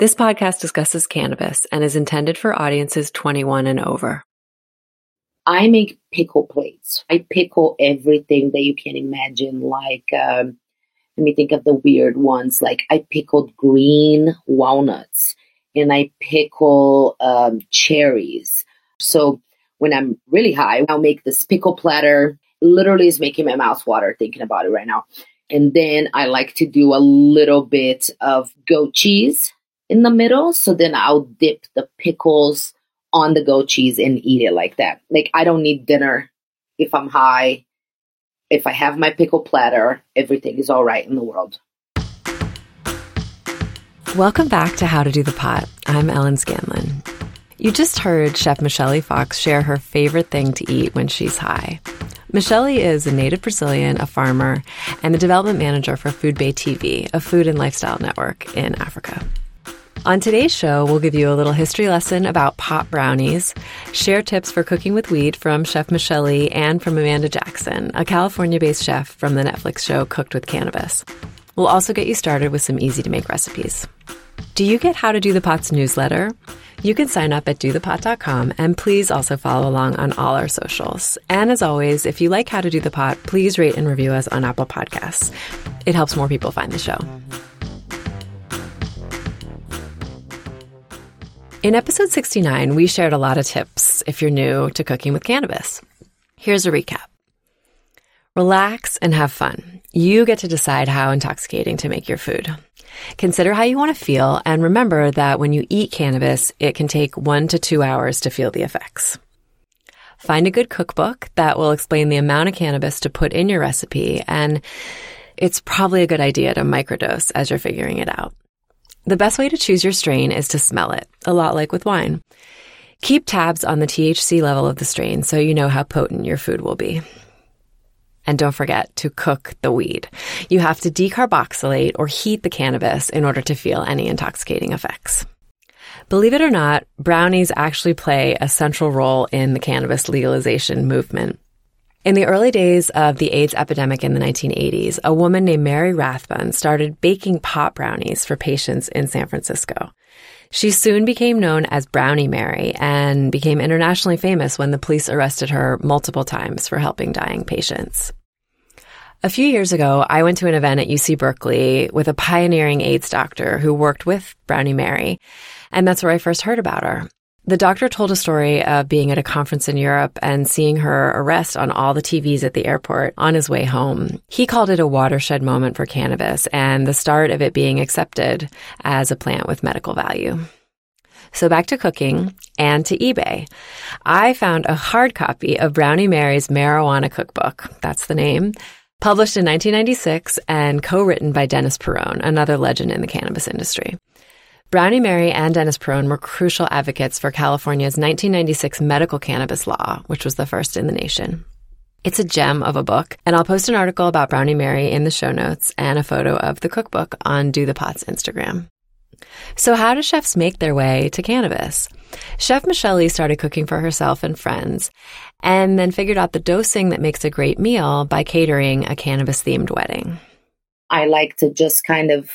This podcast discusses cannabis and is intended for audiences 21 and over. I make pickle plates. I pickle everything that you can imagine. Like, um, let me think of the weird ones. Like, I pickled green walnuts and I pickle um, cherries. So, when I'm really high, I'll make this pickle platter. Literally, is making my mouth water thinking about it right now. And then I like to do a little bit of goat cheese in the middle. So then I'll dip the pickles on the goat cheese and eat it like that. Like I don't need dinner if I'm high. If I have my pickle platter, everything is all right in the world. Welcome back to How to Do the Pot. I'm Ellen Scanlon. You just heard Chef Michele Fox share her favorite thing to eat when she's high. Michele is a native Brazilian, a farmer, and the development manager for Food Bay TV, a food and lifestyle network in Africa. On today's show, we'll give you a little history lesson about pot brownies, share tips for cooking with weed from Chef Michele and from Amanda Jackson, a California based chef from the Netflix show Cooked with Cannabis. We'll also get you started with some easy to make recipes. Do you get How to Do the Pot's newsletter? You can sign up at dothepot.com and please also follow along on all our socials. And as always, if you like How to Do the Pot, please rate and review us on Apple Podcasts. It helps more people find the show. In episode 69, we shared a lot of tips if you're new to cooking with cannabis. Here's a recap. Relax and have fun. You get to decide how intoxicating to make your food. Consider how you want to feel and remember that when you eat cannabis, it can take one to two hours to feel the effects. Find a good cookbook that will explain the amount of cannabis to put in your recipe and it's probably a good idea to microdose as you're figuring it out. The best way to choose your strain is to smell it, a lot like with wine. Keep tabs on the THC level of the strain so you know how potent your food will be. And don't forget to cook the weed. You have to decarboxylate or heat the cannabis in order to feel any intoxicating effects. Believe it or not, brownies actually play a central role in the cannabis legalization movement. In the early days of the AIDS epidemic in the 1980s, a woman named Mary Rathbun started baking pot brownies for patients in San Francisco. She soon became known as Brownie Mary and became internationally famous when the police arrested her multiple times for helping dying patients. A few years ago, I went to an event at UC Berkeley with a pioneering AIDS doctor who worked with Brownie Mary, and that's where I first heard about her. The doctor told a story of being at a conference in Europe and seeing her arrest on all the TVs at the airport on his way home. He called it a watershed moment for cannabis and the start of it being accepted as a plant with medical value. So back to cooking and to eBay. I found a hard copy of Brownie Mary's Marijuana Cookbook. That's the name. Published in 1996 and co-written by Dennis Peron, another legend in the cannabis industry. Brownie Mary and Dennis Peron were crucial advocates for California's 1996 medical cannabis law, which was the first in the nation. It's a gem of a book, and I'll post an article about Brownie Mary in the show notes and a photo of the cookbook on Do the Pot's Instagram. So, how do chefs make their way to cannabis? Chef Michele started cooking for herself and friends, and then figured out the dosing that makes a great meal by catering a cannabis themed wedding. I like to just kind of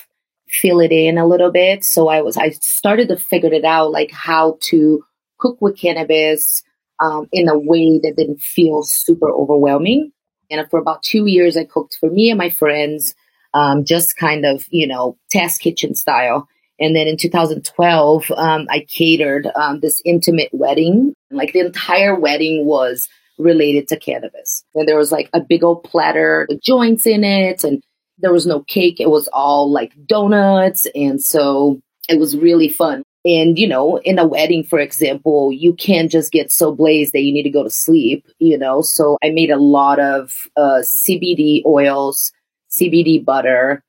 fill it in a little bit. So I was, I started to figure it out, like how to cook with cannabis um, in a way that didn't feel super overwhelming. And for about two years, I cooked for me and my friends, um, just kind of, you know, test kitchen style. And then in 2012, um, I catered um, this intimate wedding. Like the entire wedding was related to cannabis. And there was like a big old platter with joints in it and there was no cake. It was all like donuts. And so it was really fun. And, you know, in a wedding, for example, you can't just get so blazed that you need to go to sleep, you know? So I made a lot of uh, CBD oils, CBD butter.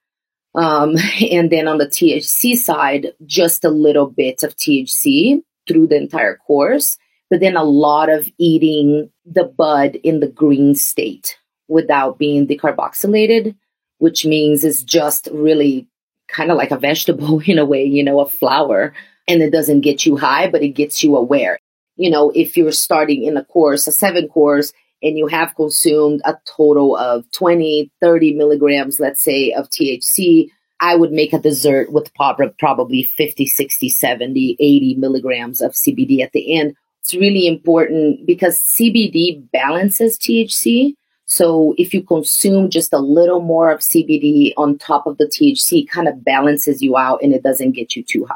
Um, and then on the THC side, just a little bit of THC through the entire course, but then a lot of eating the bud in the green state without being decarboxylated which means it's just really kind of like a vegetable in a way, you know, a flower. And it doesn't get you high, but it gets you aware. You know, if you're starting in a course, a seven course, and you have consumed a total of 20, 30 milligrams, let's say, of THC, I would make a dessert with probably 50, 60, 70, 80 milligrams of CBD at the end. It's really important because CBD balances THC. So if you consume just a little more of CBD on top of the THC, it kind of balances you out and it doesn't get you too high.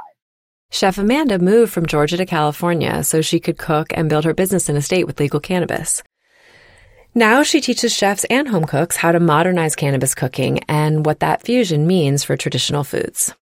Chef Amanda moved from Georgia to California so she could cook and build her business in a state with legal cannabis. Now she teaches chefs and home cooks how to modernize cannabis cooking and what that fusion means for traditional foods.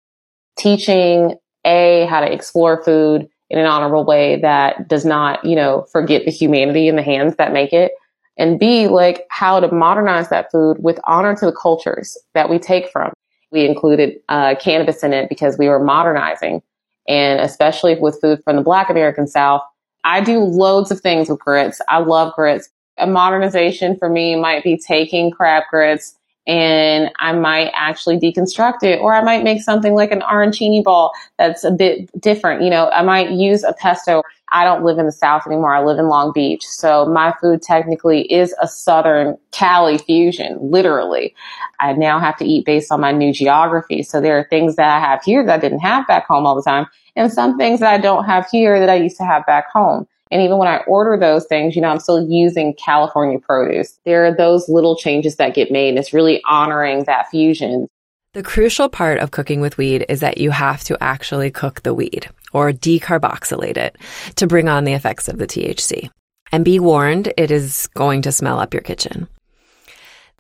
Teaching A, how to explore food in an honorable way that does not, you know, forget the humanity in the hands that make it. And B, like how to modernize that food with honor to the cultures that we take from. We included uh, cannabis in it because we were modernizing. And especially with food from the Black American South, I do loads of things with grits. I love grits, a modernization for me might be taking crab grits and I might actually deconstruct it, or I might make something like an arancini ball that's a bit different. You know, I might use a pesto. I don't live in the South anymore. I live in Long Beach. So my food technically is a Southern Cali fusion, literally. I now have to eat based on my new geography. So there are things that I have here that I didn't have back home all the time, and some things that I don't have here that I used to have back home. And even when I order those things, you know, I'm still using California produce. There are those little changes that get made and it's really honoring that fusion. The crucial part of cooking with weed is that you have to actually cook the weed or decarboxylate it to bring on the effects of the THC. And be warned, it is going to smell up your kitchen.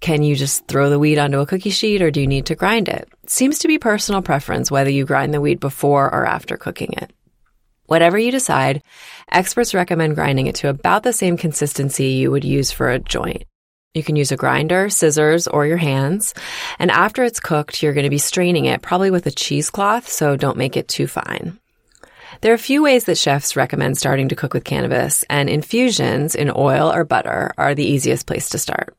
Can you just throw the weed onto a cookie sheet or do you need to grind it? Seems to be personal preference whether you grind the weed before or after cooking it. Whatever you decide, experts recommend grinding it to about the same consistency you would use for a joint. You can use a grinder, scissors, or your hands. And after it's cooked, you're going to be straining it, probably with a cheesecloth, so don't make it too fine. There are a few ways that chefs recommend starting to cook with cannabis, and infusions in oil or butter are the easiest place to start.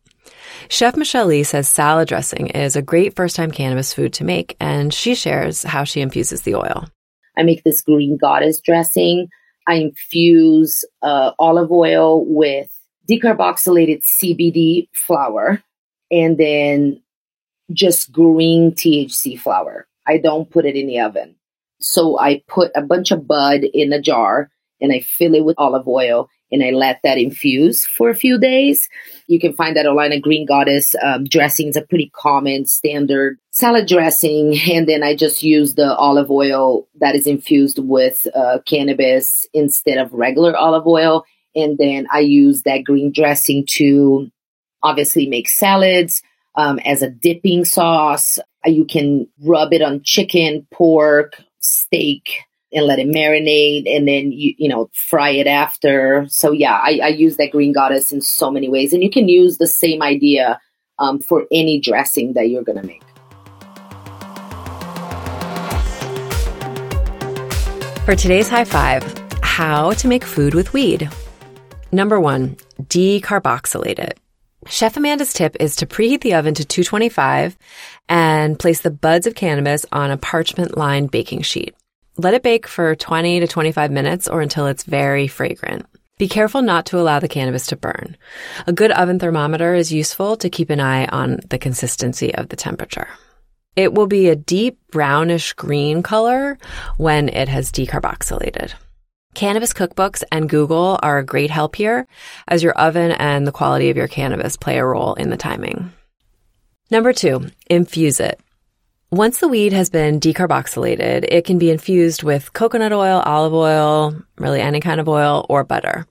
Chef Michelle Lee says salad dressing is a great first time cannabis food to make, and she shares how she infuses the oil. I make this green goddess dressing. I infuse uh, olive oil with decarboxylated CBD flower and then just green THC flower. I don't put it in the oven. So I put a bunch of bud in a jar and I fill it with olive oil and I let that infuse for a few days. You can find that online at Green Goddess. Um, dressing is a pretty common standard salad dressing. And then I just use the olive oil that is infused with uh, cannabis instead of regular olive oil. And then I use that green dressing to obviously make salads um, as a dipping sauce. You can rub it on chicken, pork, steak, and let it marinate and then you you know fry it after. So yeah I, I use that green goddess in so many ways. And you can use the same idea um, for any dressing that you're gonna make. For today's high five how to make food with weed number one decarboxylate it Chef Amanda's tip is to preheat the oven to 225 and place the buds of cannabis on a parchment lined baking sheet. Let it bake for 20 to 25 minutes or until it's very fragrant. Be careful not to allow the cannabis to burn. A good oven thermometer is useful to keep an eye on the consistency of the temperature. It will be a deep brownish green color when it has decarboxylated. Cannabis cookbooks and Google are a great help here as your oven and the quality of your cannabis play a role in the timing. Number two, infuse it. Once the weed has been decarboxylated, it can be infused with coconut oil, olive oil, really any kind of oil, or butter.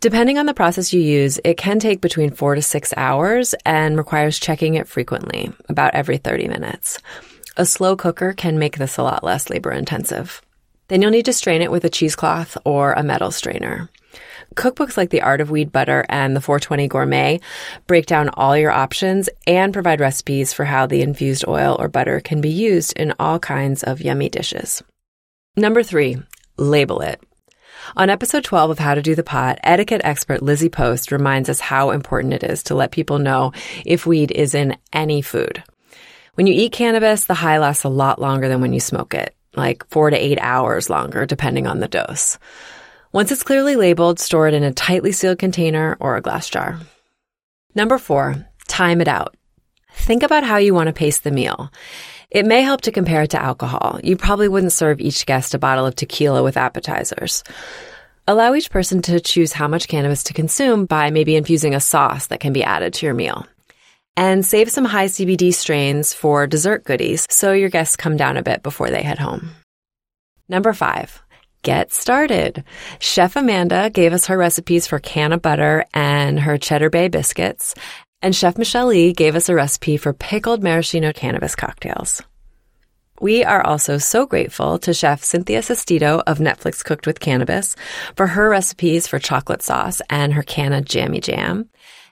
Depending on the process you use, it can take between four to six hours and requires checking it frequently, about every 30 minutes. A slow cooker can make this a lot less labor intensive. Then you'll need to strain it with a cheesecloth or a metal strainer. Cookbooks like The Art of Weed Butter and The 420 Gourmet break down all your options and provide recipes for how the infused oil or butter can be used in all kinds of yummy dishes. Number three, label it. On episode 12 of How to Do the Pot, etiquette expert Lizzie Post reminds us how important it is to let people know if weed is in any food. When you eat cannabis, the high lasts a lot longer than when you smoke it, like four to eight hours longer, depending on the dose. Once it's clearly labeled, store it in a tightly sealed container or a glass jar. Number four, time it out. Think about how you want to pace the meal. It may help to compare it to alcohol. You probably wouldn't serve each guest a bottle of tequila with appetizers. Allow each person to choose how much cannabis to consume by maybe infusing a sauce that can be added to your meal. And save some high CBD strains for dessert goodies so your guests come down a bit before they head home. Number five, get started. Chef Amanda gave us her recipes for canna butter and her cheddar bay biscuits, and Chef Michelle Lee gave us a recipe for pickled maraschino cannabis cocktails. We are also so grateful to Chef Cynthia Sestito of Netflix Cooked with Cannabis for her recipes for chocolate sauce and her canna jammy jam,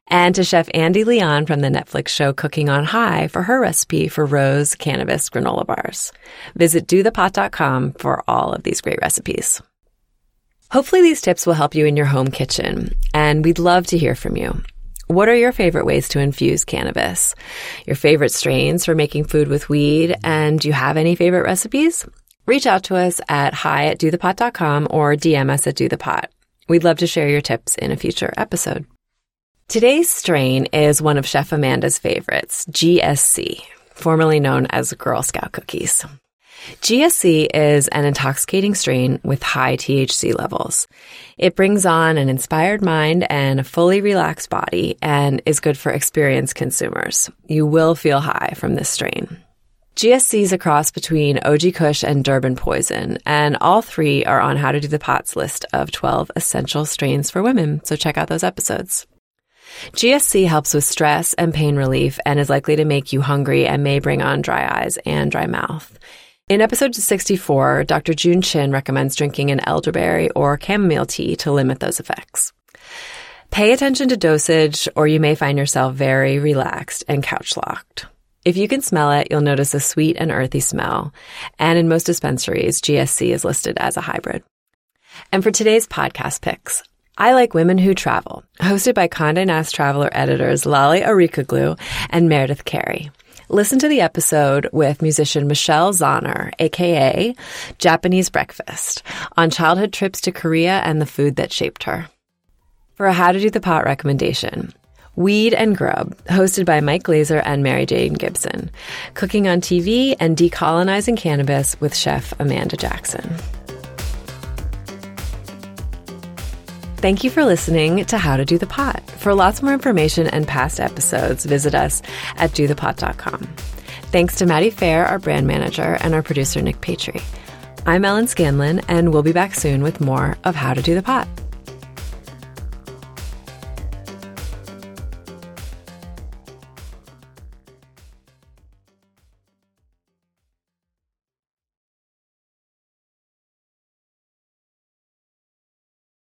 and to Chef Andy Leon from the Netflix show Cooking on High for her recipe for rose cannabis granola bars. Visit dothepot.com for all of these great recipes. Hopefully these tips will help you in your home kitchen, and we'd love to hear from you. What are your favorite ways to infuse cannabis? Your favorite strains for making food with weed? And do you have any favorite recipes? Reach out to us at hi at dothepot.com or DM us at dothepot. We'd love to share your tips in a future episode. Today's strain is one of Chef Amanda's favorites, GSC, formerly known as Girl Scout cookies. GSC is an intoxicating strain with high THC levels. It brings on an inspired mind and a fully relaxed body and is good for experienced consumers. You will feel high from this strain. GSC is a cross between OG Kush and Durban Poison, and all three are on How to Do the Pots list of 12 essential strains for women, so check out those episodes. GSC helps with stress and pain relief and is likely to make you hungry and may bring on dry eyes and dry mouth. In episode 64, Dr. June Chin recommends drinking an elderberry or chamomile tea to limit those effects. Pay attention to dosage, or you may find yourself very relaxed and couch locked. If you can smell it, you'll notice a sweet and earthy smell. And in most dispensaries, GSC is listed as a hybrid. And for today's podcast picks, I Like Women Who Travel, hosted by Condé Nast Traveler editors Lale Arikoglu and Meredith Carey. Listen to the episode with musician Michelle Zauner, aka Japanese Breakfast, on childhood trips to Korea and the food that shaped her. For a How to Do the Pot recommendation, Weed and Grub, hosted by Mike Glazer and Mary Jane Gibson, cooking on TV and decolonizing cannabis with chef Amanda Jackson. Thank you for listening to How to Do the Pot. For lots more information and past episodes, visit us at dothepot.com. Thanks to Maddie Fair, our brand manager, and our producer, Nick Patri. I'm Ellen Scanlon, and we'll be back soon with more of How to Do the Pot.